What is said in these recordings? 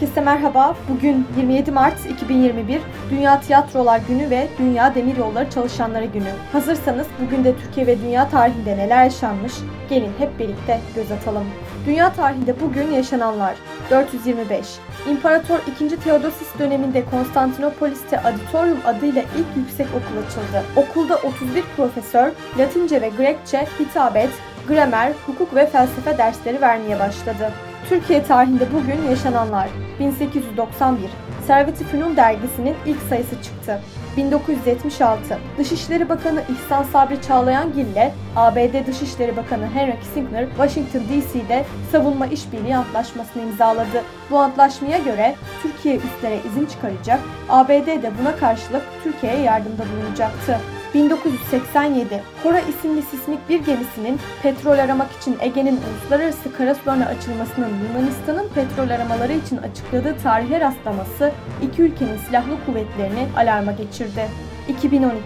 Herkese merhaba. Bugün 27 Mart 2021 Dünya Tiyatrolar Günü ve Dünya Demiryolları Çalışanları Günü. Hazırsanız bugün de Türkiye ve dünya tarihinde neler yaşanmış gelin hep birlikte göz atalım. Dünya tarihinde bugün yaşananlar 425 İmparator II. Theodosius döneminde Konstantinopolis'te Auditorium adıyla ilk yüksek okul açıldı. Okulda 31 profesör Latince ve Grekçe hitabet, gramer, hukuk ve felsefe dersleri vermeye başladı. Türkiye tarihinde bugün yaşananlar 1891 Servet-i Fünun dergisinin ilk sayısı çıktı. 1976 Dışişleri Bakanı İhsan Sabri Çağlayangil ile ABD Dışişleri Bakanı Henry Kissinger Washington DC'de savunma işbirliği antlaşmasını imzaladı. Bu antlaşmaya göre Türkiye üstlere izin çıkaracak, ABD de buna karşılık Türkiye'ye yardımda bulunacaktı. 1987 Kora isimli sismik bir gemisinin petrol aramak için Ege'nin uluslararası karasularına açılmasının Yunanistan'ın petrol aramaları için açıkladığı tarihe rastlaması iki ülkenin silahlı kuvvetlerini alarma geçirdi. 2012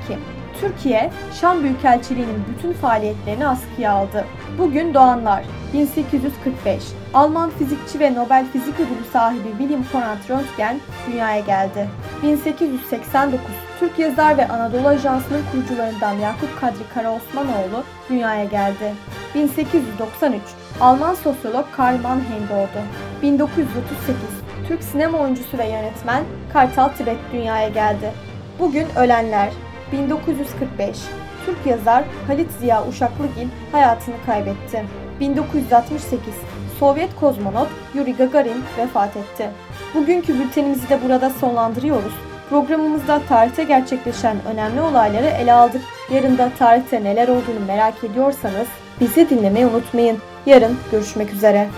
Türkiye, Şam Büyükelçiliği'nin bütün faaliyetlerini askıya aldı. Bugün doğanlar 1845 Alman fizikçi ve Nobel Fizik Ödülü sahibi William Konrad Röntgen dünyaya geldi. 1889 Türk yazar ve Anadolu Ajansı'nın kurucularından Yakup Kadri Karaosmanoğlu dünyaya geldi. 1893 Alman sosyolog Karl Mannheim doğdu. 1938 Türk sinema oyuncusu ve yönetmen Kartal Tibet dünyaya geldi. Bugün ölenler 1945 Türk yazar Halit Ziya Uşaklıgil hayatını kaybetti. 1968 Sovyet kozmonot Yuri Gagarin vefat etti. Bugünkü bültenimizi de burada sonlandırıyoruz. Programımızda tarihte gerçekleşen önemli olayları ele aldık. Yarın da tarihte neler olduğunu merak ediyorsanız bizi dinlemeyi unutmayın. Yarın görüşmek üzere.